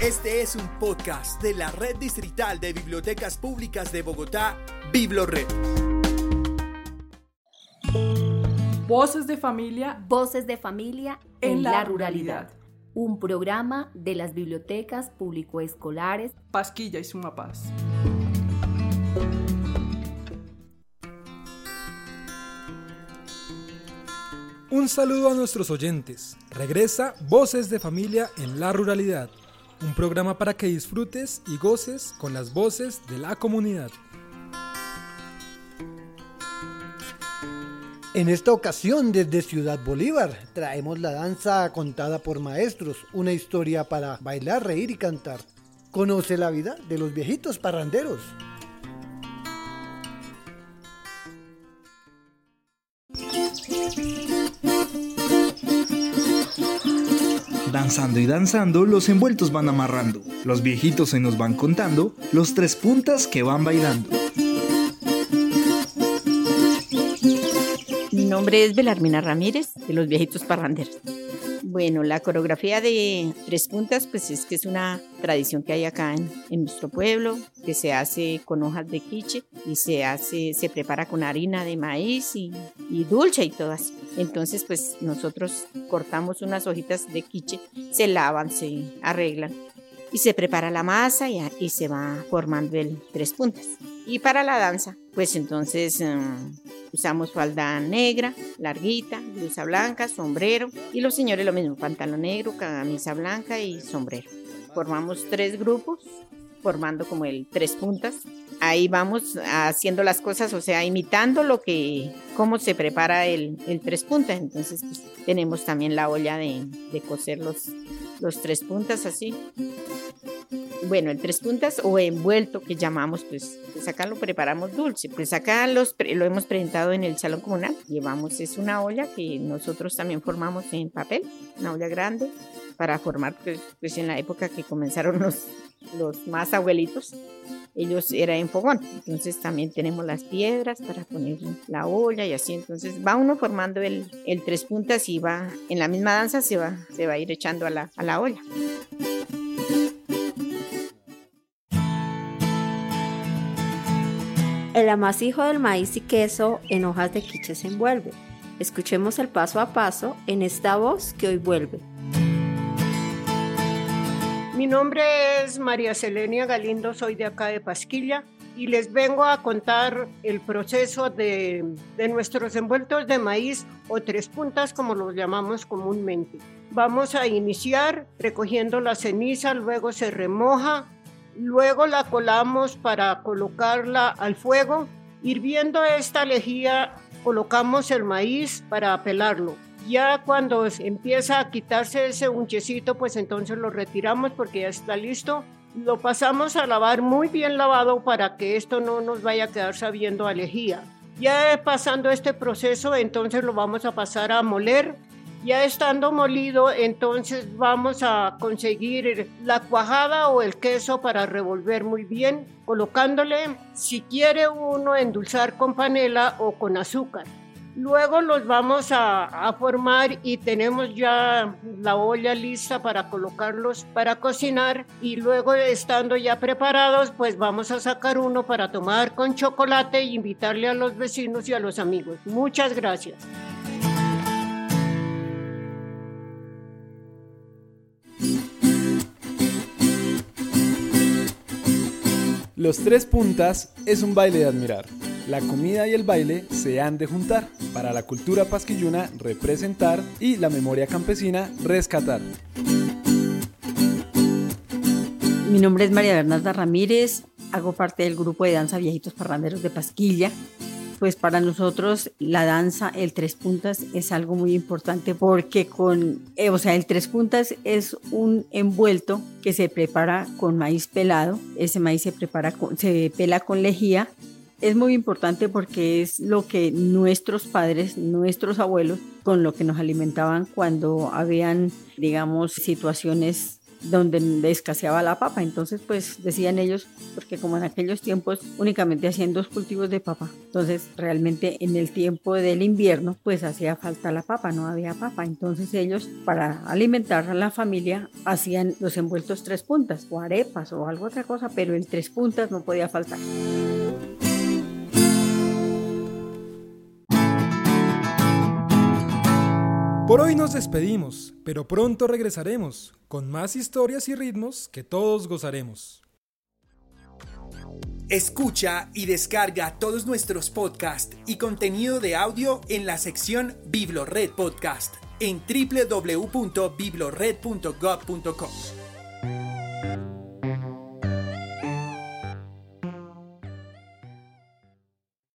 Este es un podcast de la Red Distrital de Bibliotecas Públicas de Bogotá, BibloRed. Voces de familia. Voces de familia en, la, ruralidad. Un programa de las bibliotecas público-escolares Pasquilla y Sumapaz. Un saludo a nuestros oyentes. Regresa Voces de Familia en la Ruralidad, un programa para que disfrutes y goces con las voces de la comunidad. En esta ocasión, desde Ciudad Bolívar, traemos la danza contada por maestros, una historia para bailar, reír y cantar. Conoce la vida de los viejitos parranderos. Danzando y danzando, los envueltos van amarrando. Los viejitos se nos van contando los tres puntas que van bailando. Mi nombre es Belarmina Ramírez, de los viejitos parranderos. Bueno, la coreografía de tres puntas, pues es que es una tradición que hay acá en, nuestro pueblo, que se hace con hojas de quiche y se hace, se prepara con harina de maíz y, dulce y todo así. Entonces, pues nosotros cortamos unas hojitas de quiche, se lavan, se arreglan y se prepara la masa y, y se va formando el tres puntas. Y para la danza, pues entonces em, usamos falda negra, larguita, blusa blanca, sombrero y los señores lo mismo, pantalón negro, camisa blanca y sombrero. Formamos tres grupos formando como el tres puntas. Ahí vamos haciendo las cosas, o sea, imitando lo que, cómo se prepara el, el tres puntas. Entonces, pues, tenemos también la olla de, de coser los, los tres puntas así bueno, el tres puntas o envuelto que llamamos, pues, pues acá lo preparamos dulce. Pues acá los, lo hemos presentado en el salón comunal. Llevamos, es una olla que nosotros también formamos en papel, una olla grande, para formar, pues, pues en la época que comenzaron los, los más abuelitos, ellos era en fogón. Entonces también tenemos las piedras para poner la olla y así. Entonces va uno formando el, el tres puntas y va, en la misma danza se va, se va a ir echando a la, a la olla. El amasijo del maíz y queso en hojas de quiche se envuelve. Escuchemos el paso a paso en esta voz que hoy vuelve. Mi nombre es María Selenia Galindo, soy de acá de Pasquilla y les vengo a contar el proceso de, de, nuestros envueltos de maíz o tres puntas como los llamamos comúnmente. Vamos a iniciar recogiendo la ceniza, luego se remoja, Luego la colamos para colocarla al fuego. Hirviendo esta lejía, colocamos el maíz para pelarlo. Ya cuando empieza a quitarse ese unchecito, pues entonces lo retiramos porque ya está listo. Lo pasamos a lavar muy bien lavado para que esto no nos vaya a quedar sabiendo a lejía. Ya pasando este proceso, entonces lo vamos a pasar a moler ya estando molido, entonces vamos a conseguir la cuajada o el queso para revolver muy bien, colocándole, si quiere uno, endulzar con panela o con azúcar. Luego los vamos a, formar y tenemos ya la olla lista para colocarlos para cocinar y luego estando ya preparados pues vamos a sacar uno para tomar con chocolate e invitarle a los vecinos y a los amigos. Muchas gracias. Los tres puntas es un baile de admirar. La comida y el baile se han de juntar para la cultura pasquilluna representar y la memoria campesina rescatar. Mi nombre es María Bernarda Ramírez, hago parte del grupo de danza Viejitos Parranderos de Pasquilla pues para nosotros la danza, el tres puntas es algo muy importante porque con, eh, o sea, el tres puntas es un envuelto que se prepara con maíz pelado, ese maíz se prepara con, se pela con lejía. Es muy importante porque es lo que nuestros padres, nuestros abuelos, con lo que nos alimentaban cuando habían, digamos, situaciones donde escaseaba la papa. Entonces, pues decían ellos, porque como en aquellos tiempos únicamente hacían dos cultivos de papa, entonces realmente en el tiempo del invierno, pues hacía falta la papa, no había papa. Entonces ellos, para alimentar a la familia, hacían los envueltos tres puntas, o arepas o algo otra cosa, pero el tres puntas no podía faltar. Por hoy nos despedimos, pero pronto regresaremos con más historias y ritmos que todos gozaremos. Escucha y descarga todos nuestros podcasts y contenido de audio en la sección Biblored Podcast en www.biblored.gov.co.